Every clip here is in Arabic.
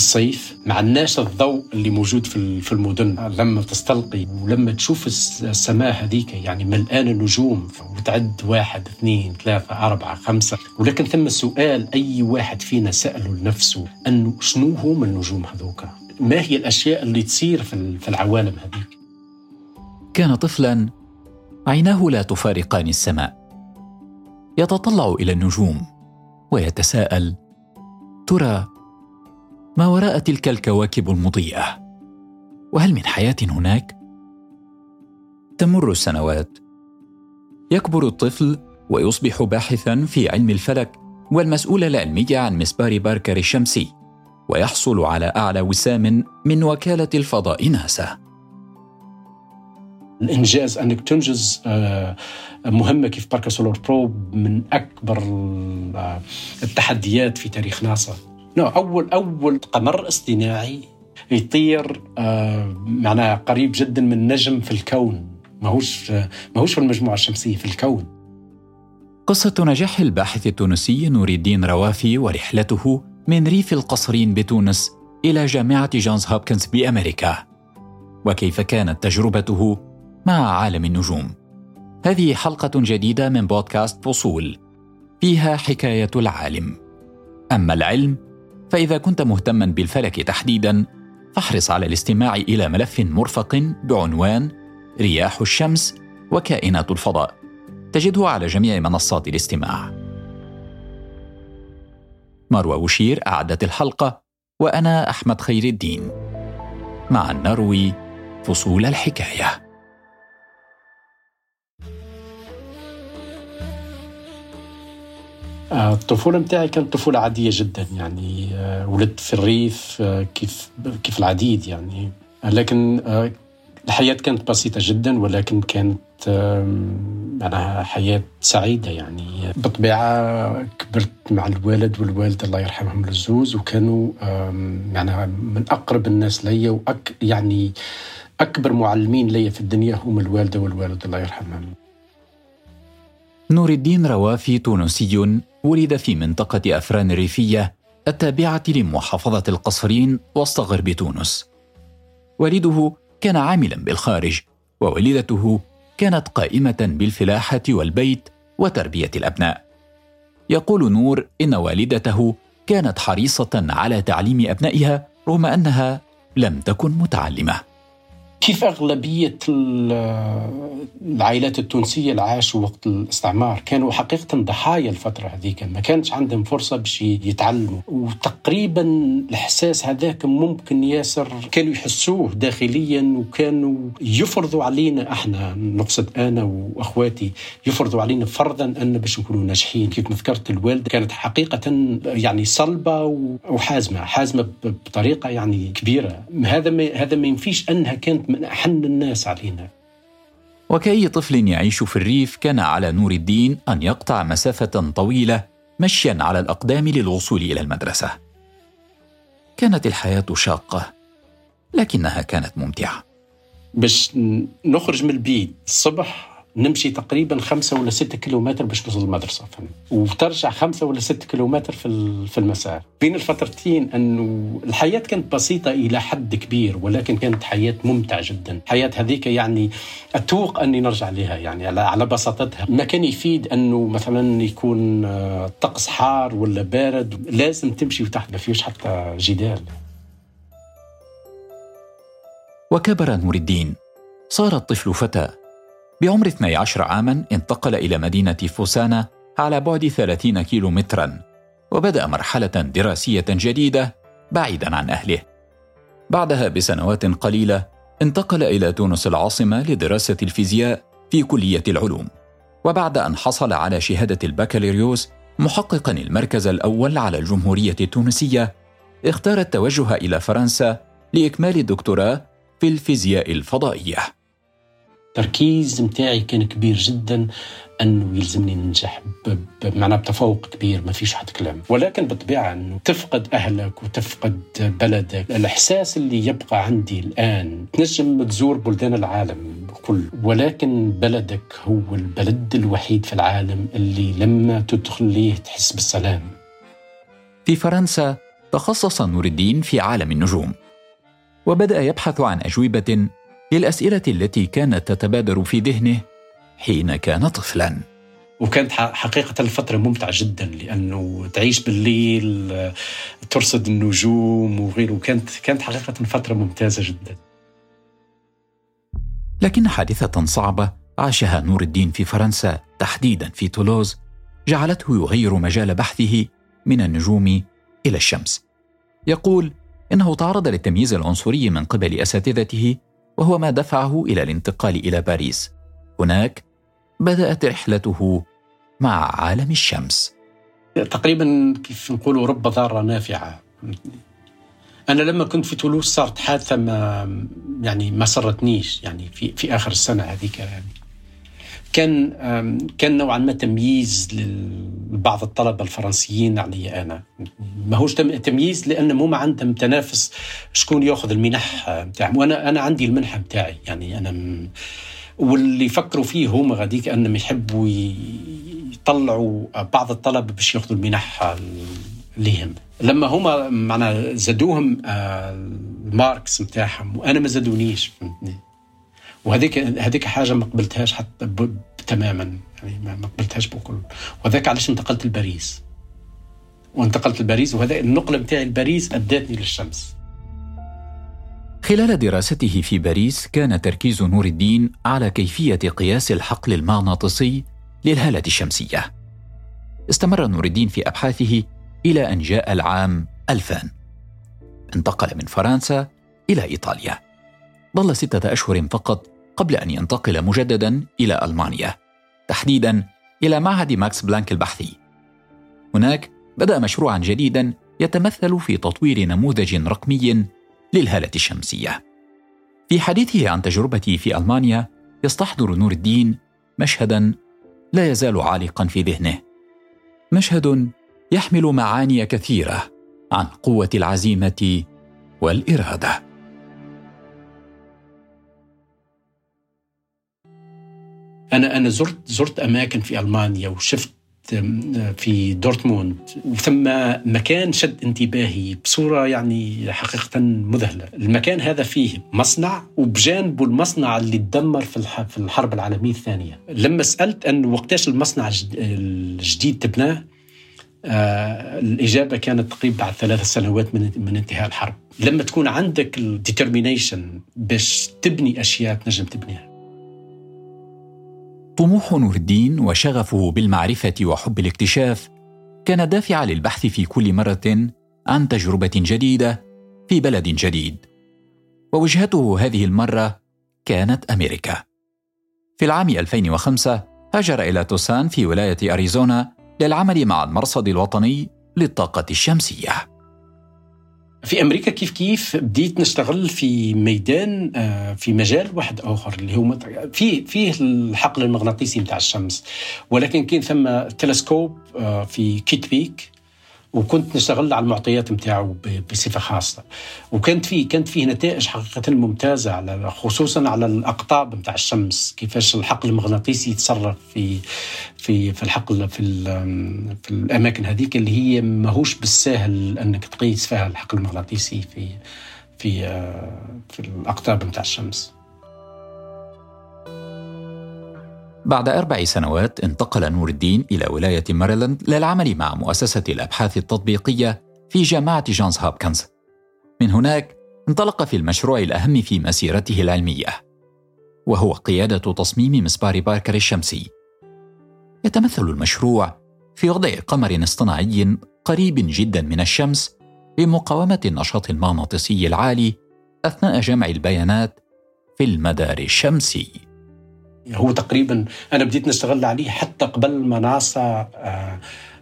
الصيف ما عندناش الضوء اللي موجود في المدن. لما تستلقي ولما تشوف السماء هذيك يعني ملآن نجوم وتعد واحد اثنين ثلاثة أربعة خمسة. ولكن ثم سؤال أي واحد فينا سأله لنفسه أنه شنو هم النجوم هذوك؟ ما هي الأشياء اللي تصير في العوالم هذيك؟ كان طفلا عيناه لا تفارقان السماء. يتطلع إلى النجوم ويتساءل ترى ما وراء تلك الكواكب المضيئة؟ وهل من حياة هناك؟ تمر السنوات. يكبر الطفل ويصبح باحثا في علم الفلك والمسؤول العلمي عن مسبار باركر الشمسي ويحصل على أعلى وسام من وكالة الفضاء ناسا. الإنجاز أنك تنجز آه، مهمة كيف Parker Solar Probe من أكبر آه، التحديات في تاريخ ناسا. نو أول أول قمر اصطناعي يطير آه، معناها قريب جدا من نجم في الكون. ماهوش ماهوش في المجموعة الشمسية في الكون. قصة نجاح الباحث التونسي نور الدين روافي ورحلته من ريف القصرين بتونس إلى جامعة جونز هوبكنز بأمريكا. وكيف كانت تجربته مع عالم النجوم. هذه حلقة جديدة من بودكاست فصول. فيها حكاية العالم. أما العلم فإذا كنت مهتما بالفلك تحديدا فاحرص على الاستماع إلى ملف مرفق بعنوان رياح الشمس وكائنات الفضاء. تجده على جميع منصات الاستماع. مروى وشير أعدت الحلقة وأنا أحمد خير الدين. مع نروي فصول الحكاية. الطفولة متاعي كانت طفولة عادية جدا يعني آه، ولدت في الريف آه، كيف كيف العديد يعني. لكن الحياة كانت بسيطة جدا ولكن كانت معناها حياة سعيدة يعني. بالطبيعة كبرت مع الوالد والوالدة الله يرحمهم الزوز وكانوا معناها من أقرب الناس لي وأك يعني أكبر معلمين لي في الدنيا هم الوالدة والوالد الله يرحمهم. نور الدين روافي تونسي ولد في منطقة أفران الريفية التابعة لمحافظة القصرين وسط غرب تونس. والده كان عاملا بالخارج ووالدته كانت قائمة بالفلاحة والبيت وتربية الأبناء. يقول نور إن والدته كانت حريصة على تعليم أبنائها رغم أنها لم تكن متعلمة. كيف أغلبية العائلات التونسية اللي عاشوا وقت الاستعمار؟ كانوا حقيقة ضحايا الفترة هذيك ما كانش عندهم فرصة باش يتعلموا. وتقريبا الإحساس هذاك ممكن ياسر كانوا يحسوه داخليا وكانوا يفرضوا علينا إحنا نقصد أنا وأخواتي يفرضوا علينا فرضا أن باش نكونوا ناجحين. كيف ما ذكرت الوالدة كانت حقيقة يعني صلبة وحازمة حازمة بطريقة يعني كبيرة. هذا ما هذا ما ينفيش أنها كانت من أحن الناس علينا. وكأي طفل يعيش في الريف كان على نور الدين أن يقطع مسافة طويلة مشيا على الأقدام للوصول إلى المدرسة. كانت الحياة شاقة لكنها كانت ممتعة. باش نخرج من البيت الصبح نمشي تقريبا خمسة ولا ستة كيلومتر باش نوصل المدرسة وترجع خمسة ولا ستة كيلومتر في في المسار. بين الفترتين أنه الحياة كانت بسيطة إلى حد كبير ولكن كانت حياة ممتعة جدا. حياة هذيك يعني أتوق أني نرجع لها يعني على بساطتها. ما كان يفيد أنه مثلا يكون الطقس آه، حار ولا بارد لازم تمشي وتحت ما فيش حتى جدال. وكبر نور الدين صار الطفل فتى. بعمر 12 عاما انتقل إلى مدينة فوسانا على بعد 30 كيلو مترا وبدأ مرحلة دراسية جديدة بعيدا عن أهله. بعدها بسنوات قليلة انتقل إلى تونس العاصمة لدراسة الفيزياء في كلية العلوم وبعد أن حصل على شهادة البكالوريوس محققا المركز الأول على الجمهورية التونسية اختار التوجه إلى فرنسا لإكمال الدكتوراه في الفيزياء الفضائية. التركيز متاعي كان كبير جدا أنه يلزمني ننجح بمعنى بتفوق كبير ما فيش حد كلام. ولكن بالطبيعة أنه تفقد أهلك وتفقد بلدك الإحساس اللي يبقى عندي الآن تنجم تزور بلدان العالم كل ولكن بلدك هو البلد الوحيد في العالم اللي لما تدخل ليه تحس بالسلام. في فرنسا تخصص نور الدين في عالم النجوم. وبدأ يبحث عن أجوبة للأسئلة التي كانت تتبادر في ذهنه حين كان طفلا. وكانت حقيقة الفترة ممتعة جدا لأنه تعيش بالليل ترصد النجوم وغيره. كانت كانت حقيقة فترة ممتازة جدا. لكن حادثة صعبة عاشها نور الدين في فرنسا تحديدا في تولوز جعلته يغير مجال بحثه من النجوم إلى الشمس. يقول إنه تعرض للتمييز العنصري من قبل أساتذته وهو ما دفعه إلى الانتقال إلى باريس. هناك بدأت رحلته مع عالم الشمس. تقريبا كيف نقولوا رب ضارة نافعة. أنا لما كنت في تولوز صارت حادثة ما يعني ما سرتنيش يعني في في آخر السنة هذيك يعني. كان كان نوعا ما تمييز لبعض الطلبة الفرنسيين علي أنا. ماهوش تمييز لأن مو ما عندهم تنافس شكون يأخذ المنح بتاعهم. وأنا أنا عندي المنحه بتاعي. يعني أنا م... واللي يفكروا فيه هم غاديك انهم يحبوا يطلعوا بعض الطلبه باش يأخذوا المنح ليهم. لما هما معنا زادوهم آه، الماركس نتاعهم وأنا ما زادونيش. فهمتني وهذيك هذيك حاجة ما قبلتهاش حتى تماما. يعني ما قبلتهاش بكل. وذاك علاش انتقلت لباريس. وانتقلت لباريس وهذا النقله نتاعي لباريس ادتني للشمس. خلال دراسته في باريس كان تركيز نور الدين على كيفية قياس الحقل المغناطيسي للهالة الشمسية. استمر نور الدين في أبحاثه إلى أن جاء العام 2000 انتقل من فرنسا إلى إيطاليا. ظل ستة أشهر فقط قبل أن ينتقل مجددا إلى ألمانيا تحديدا إلى معهد ماكس بلانك البحثي. هناك بدأ مشروعا جديدا يتمثل في تطوير نموذج رقمي للهالة الشمسية. في حديثه عن تجربته في ألمانيا يستحضر نور الدين مشهدا لا يزال عالقا في ذهنه. مشهد يحمل معاني كثيرة عن قوة العزيمة والإرادة. أنا أنا زرت زرت أماكن في ألمانيا وشفت في دورتموند وثم مكان شد انتباهي بصورة يعني حقيقة مذهلة. المكان هذا فيه مصنع وبجانبه المصنع اللي تدمر في في الحرب العالمية الثانية. لما سألت أن وقتاش المصنع الجديد تبناه آه الإجابة كانت تقريبا بعد ثلاث سنوات من, من انتهاء الحرب. لما تكون عندك الديترمينيشن باش تبني أشياء تنجم تبنيها. طموح نور الدين وشغفه بالمعرفة وحب الاكتشاف كان دافعا للبحث في كل مرة عن تجربة جديدة في بلد جديد. ووجهته هذه المرة كانت أمريكا. في العام 2005 هاجر إلى توسان في ولاية أريزونا للعمل مع المرصد الوطني للطاقة الشمسية. في أمريكا كيف كيف بديت نشتغل في ميدان آه، في مجال واحد آخر اللي هو في فيه الحقل المغناطيسي بتاع الشمس. ولكن كان ثم تلسكوب آه، في كيت بيك وكنت نشتغل على المعطيات نتاعو بصفة خاصة. وكانت فيه كانت فيه نتائج حقيقة ممتازة على خصوصا على الأقطاب نتاع الشمس كيفاش الحقل المغناطيسي يتصرف في في في الحقل في في الأماكن هذيك اللي هي ماهوش بالساهل أنك تقيس فيها الحقل المغناطيسي في في في الأقطاب نتاع الشمس. بعد أربع سنوات انتقل نور الدين إلى ولاية ماريلاند للعمل مع مؤسسة الأبحاث التطبيقية في جامعة جونز هوبكنز. من هناك انطلق في المشروع الأهم في مسيرته العلمية، وهو قيادة تصميم مسبار باركر الشمسي. يتمثل المشروع في وضع قمر اصطناعي قريب جدا من الشمس لمقاومة النشاط المغناطيسي العالي أثناء جمع البيانات في المدار الشمسي. هو تقريبا أنا بديت نشتغل عليه حتى قبل ما ناسا آه،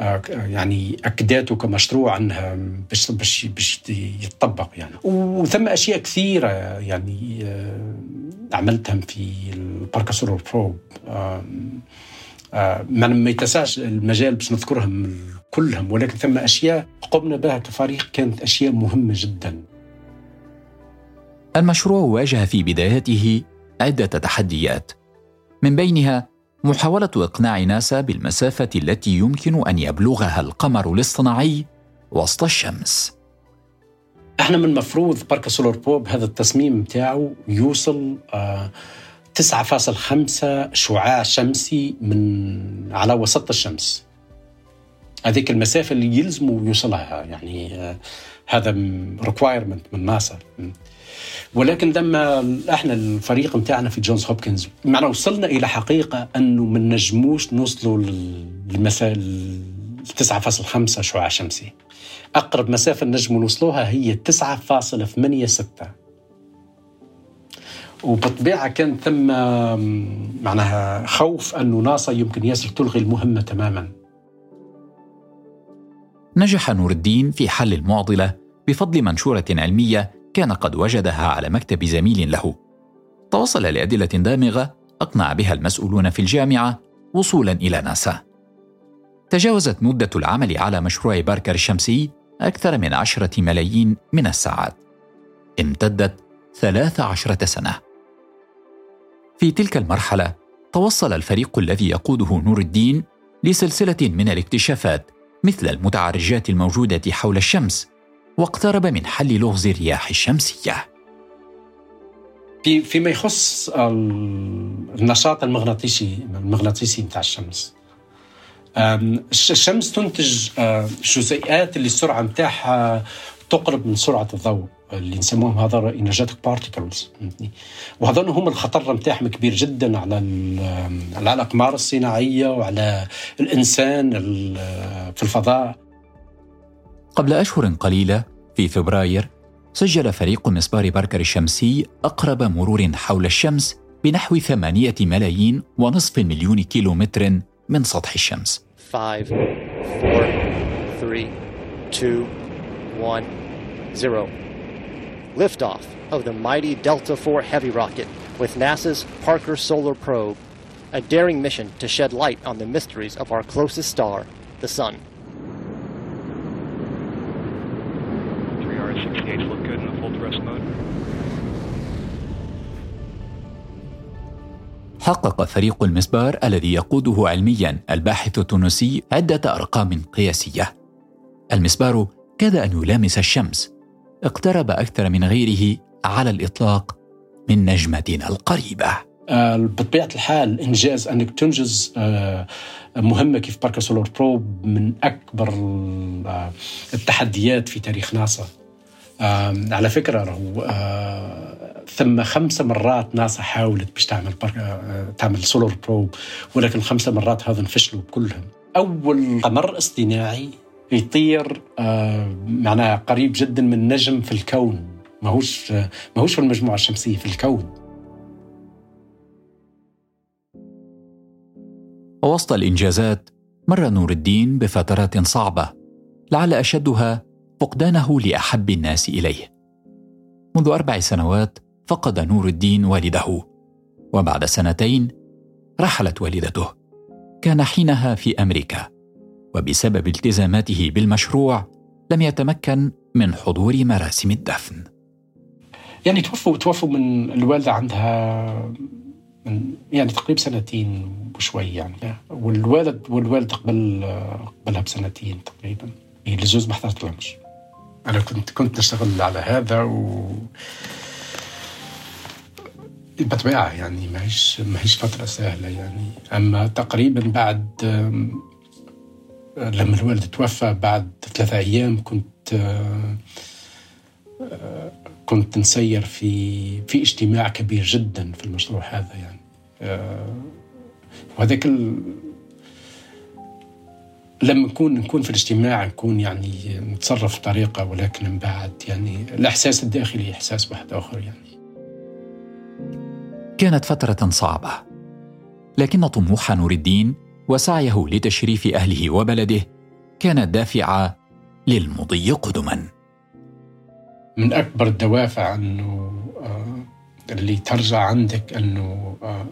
آه، يعني اكدته كمشروع انها باش باش باش يتطبق يعني. وثم أشياء كثيرة يعني آه، عملتهم في الباركاسور بروب. ما يتسعش المجال باش نذكرهم كلهم ولكن ثم أشياء قمنا بها كفريق كانت أشياء مهمة جدا. المشروع واجه في بدايته عدة تحديات. من بينها محاولة إقناع ناسا بالمسافة التي يمكن أن يبلغها القمر الاصطناعي وسط الشمس. إحنا من المفروض Parker Solar Probe هذا التصميم بتاعه يوصل آه 9.5 شعاع شمسي من على وسط الشمس هذيك المسافة اللي يلزموا يوصلها يعني آه هذا requirement من ناسا ولكن لما إحنا الفريق بتاعنا في جونز هوبكنز. معنا وصلنا إلى حقيقة أنه ما نجموش نوصلوا للمسافه 9.5 شعاع شمسي. أقرب مسافة نجموا نوصلوها هي 9.86 وبالطبيعه كان ثم معناها خوف أنه ناسا يمكن ياسر تلغي المهمة تماما. نجح نور الدين في حل المعضلة بفضل منشورة علمية كان قد وجدها على مكتب زميل له. توصل لأدلة دامغة أقنع بها المسؤولون في الجامعة وصولا إلى ناسا. تجاوزت مدة العمل على مشروع باركر الشمسي أكثر من عشرة ملايين من الساعات. امتدت ثلاث عشرة سنة. في تلك المرحلة توصل الفريق الذي يقوده نور الدين لسلسلة من الاكتشافات مثل المتعرجات الموجودة حول الشمس واقترب من حل لغز الرياح الشمسية. في فيما يخص النشاط المغناطيسي المغناطيسي بتاع الشمس. الشمس تنتج جزيئات اللي السرعة بتاعها تقرب من سرعة الضوء اللي نسموهم هذول انرجيتك بارتيكلز وهذول هم الخطر نتاعهم كبير جدا على على الأقمار الصناعية وعلى الإنسان في الفضاء. قبل اشهر قليله في فبراير سجل فريق مسبار باركر الشمسي اقرب مرور حول الشمس بنحو ثمانيه ملايين ونصف مليون كيلومتر من سطح الشمس 5 4 3 2 1 0 Liftoff of the mighty Delta IV Heavy rocket with NASA's Parker Solar Probe, a daring mission to shed light on the mysteries of our closest star, the Sun. حقق فريق المسبار الذي يقوده علميا الباحث التونسي عدة أرقام قياسية. المسبار كاد أن يلامس الشمس. اقترب أكثر من غيره على الإطلاق من نجمتنا القريبة. آه، بطبيعة الحال إنجاز أنك تنجز آه، مهمة كيف Parker Solar Probe من أكبر آه، التحديات في تاريخ ناسا. على فكرة هو ثم خمس مرات ناسا حاولت باش تعمل تعمل solar probe ولكن خمس مرات هذا فشلوا كلهم أول قمر اصطناعي يطير آه، معناها قريب جدا من نجم في الكون. ماهوش ماهوش في المجموعة الشمسية في الكون. ووسط الإنجازات مر نور الدين بفترات صعبة لعل أشدها فقدانه لأحب الناس إليه. منذ أربع سنوات فقد نور الدين والده. وبعد سنتين رحلت والدته. كان حينها في أمريكا. وبسبب التزاماته بالمشروع لم يتمكن من حضور مراسم الدفن. يعني توفوا توفوا من الوالدة عندها من يعني تقريبا سنتين وشوي يعني. والوالد والوالد قبل قبلها بسنتين تقريبا. يعني لزوز ما حضرت لهمش أنا كنت كنت نشتغل على هذا و بالطبيعة يعني ما هيش ما هيش فترة سهلة يعني. أما تقريبا بعد لما الوالد توفى بعد ثلاثة أيام كنت كنت نسير في في اجتماع كبير جدا في المشروع هذا يعني. وهذاك ال... لما نكون نكون في الاجتماع نكون يعني نتصرف بطريقة ولكن من بعد يعني الإحساس الداخلي إحساس واحد آخر يعني. كانت فترة صعبة. لكن طموح نور الدين وسعيه لتشريف أهله وبلده كان الدافع للمضي قدما. من أكبر الدوافع أنه آه، اللي ترجع عندك أنه آه، آه،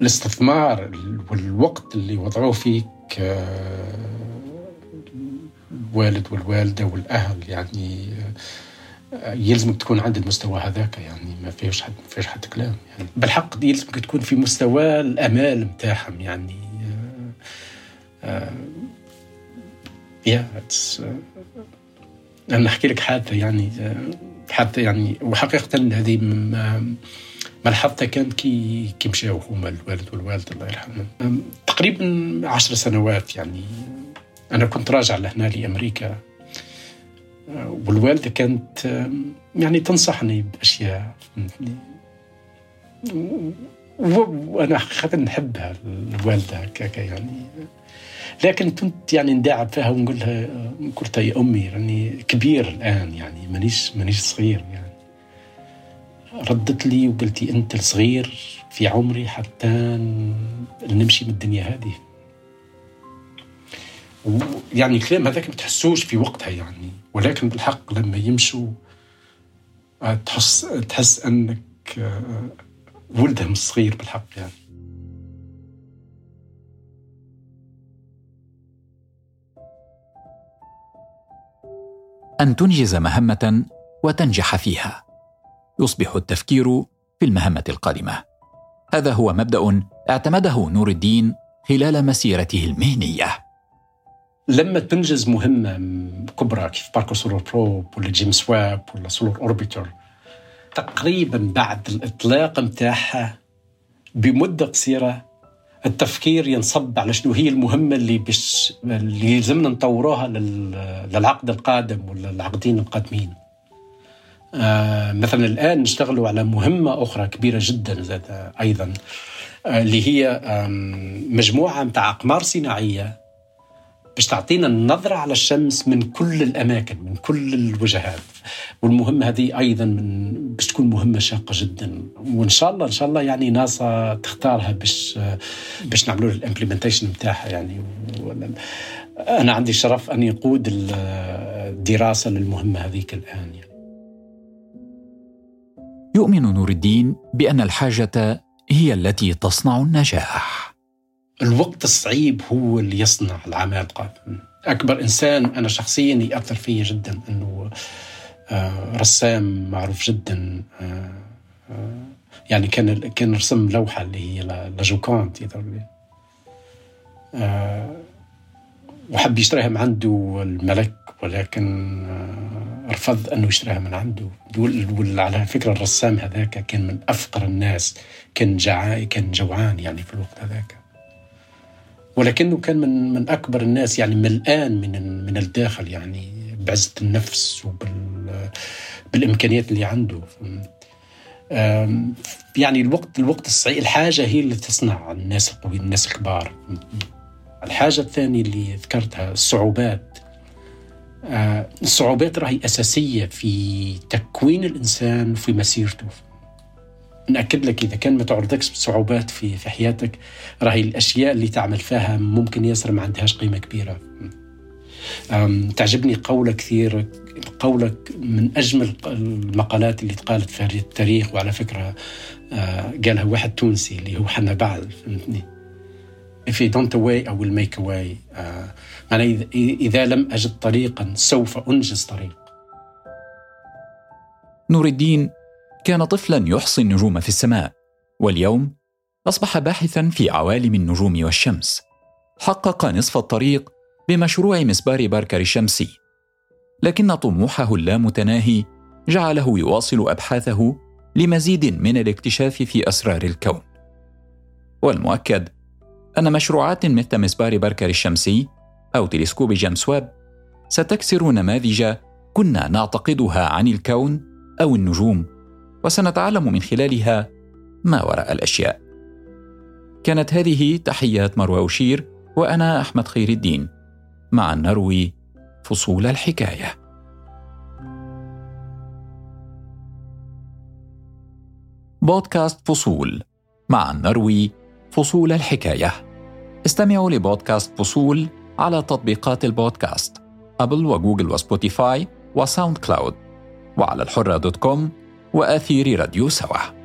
الاستثمار والوقت اللي وضعوه فيك الوالد والوالدة والأهل يعني يلزمك تكون عند المستوى هذاك يعني ما فيش حد ما فيش حد كلام يعني بالحق يلزمك تكون في مستوى الأمال نتاعهم يعني يا uh, uh, أنا أحكي لك حادثة يعني حتى يعني وحقيقة هذه ملحظتها كانت كي كي مشاو هما الوالد والوالدة الله يرحمهم. تقريبا عشر سنوات يعني أنا كنت راجع لهنا لأمريكا. والوالدة كانت يعني تنصحني بأشياء وأنا حقيقة نحبها الوالدة هكاك يعني. لكن كنت يعني نداعب فيها ونقول لها قلت يا أمي يعني كبير الآن يعني مانيش مانيش صغير يعني. ردت لي وقلت أنت الصغير في عمري حتى نمشي من الدنيا هذه. يعني الكلام هذاك ما تحسوش في وقتها يعني ولكن بالحق لما يمشوا تحس تحس أنك ولدهم الصغير بالحق يعني. أن تنجز مهمة وتنجح فيها. يصبح التفكير في المهمة القادمة. هذا هو مبدأ اعتمده نور الدين خلال مسيرته المهنية. لما تنجز مهمة كبرى كيف Parker Solar Probe ولا James Webb ولا Solar Orbiter تقريبا بعد الإطلاق متاعها بمدة قصيرة التفكير ينصب على شنو هي المهمة اللي بش اللي يلزمنا نطوروها للعقد القادم ولا العقدين القادمين. آه مثلا الآن نشتغلوا على مهمة أخرى كبيرة جدا زاد أيضا آه اللي هي مجموعة متاع أقمار صناعية باش تعطينا النظرة على الشمس من كل الأماكن من كل الوجهات. والمهمة هذه أيضا من باش تكون مهمة شاقة جدا. وإن شاء الله إن شاء الله يعني ناسا تختارها باش باش نعملوا الامبلمنتيشن نتاعها يعني. أنا عندي الشرف أن يقود الدراسة للمهمة هذيك الآن يعني. يؤمن نور الدين بأن الحاجة هي التي تصنع النجاح. الوقت الصعيب هو اللي يصنع العمل القادم أكبر إنسان أنا شخصيا يأثر فيا جدا أنه آه، رسام معروف جدا آه، آه، يعني كان كان رسم لوحة اللي هي لجوكانت وحب يشتريها من عنده الملك ولكن رفض إنه يشتريها من عنده. على فكرة الرسام هذاك كان من أفقر الناس كان جعان كان جوعان يعني في الوقت هذاك. ولكنه كان من من أكبر الناس يعني ملآن من من الداخل يعني بعزة النفس وبال بالإمكانيات اللي عنده. يعني الوقت الوقت الصعيب الحاجة هي اللي تصنع الناس القوي الناس الكبار. الحاجة الثانية اللي ذكرتها الصعوبات. الصعوبات راهي أساسية في تكوين الإنسان وفي مسيرته. نأكد لك إذا كان ما تعرضكش بصعوبات في في حياتك راهي الأشياء اللي تعمل فيها ممكن ياسر ما عندهاش قيمة كبيرة. تعجبني قولك كثير قولك من أجمل المقالات اللي تقالت في التاريخ وعلى فكرة آه، قالها واحد تونسي اللي هو حنا بعد فهمتني؟ If you don't away I will make a way. معنى إذا لم أجد طريقا سوف أنجز طريق. نور الدين كان طفلا يحصي النجوم في السماء واليوم أصبح باحثا في عوالم النجوم والشمس. حقق نصف الطريق بمشروع مسبار باركر الشمسي. لكن طموحه اللامتناهي جعله يواصل أبحاثه لمزيد من الاكتشاف في أسرار الكون. والمؤكد أن مشروعات مثل مسبار باركر الشمسي أو تلسكوب جيمس ويب ستكسر نماذج كنا نعتقدها عن الكون أو النجوم وسنتعلم من خلالها ما وراء الأشياء. كانت هذه تحيات مروى أشير وأنا أحمد خير الدين. مع نروي فصول الحكاية. بودكاست فصول. مع نروي فصول الحكاية. استمعوا لبودكاست فصول على تطبيقات البودكاست Apple و Google و Spotify و SoundCloud. وعلى الحرة dot com وآثير راديو سوا.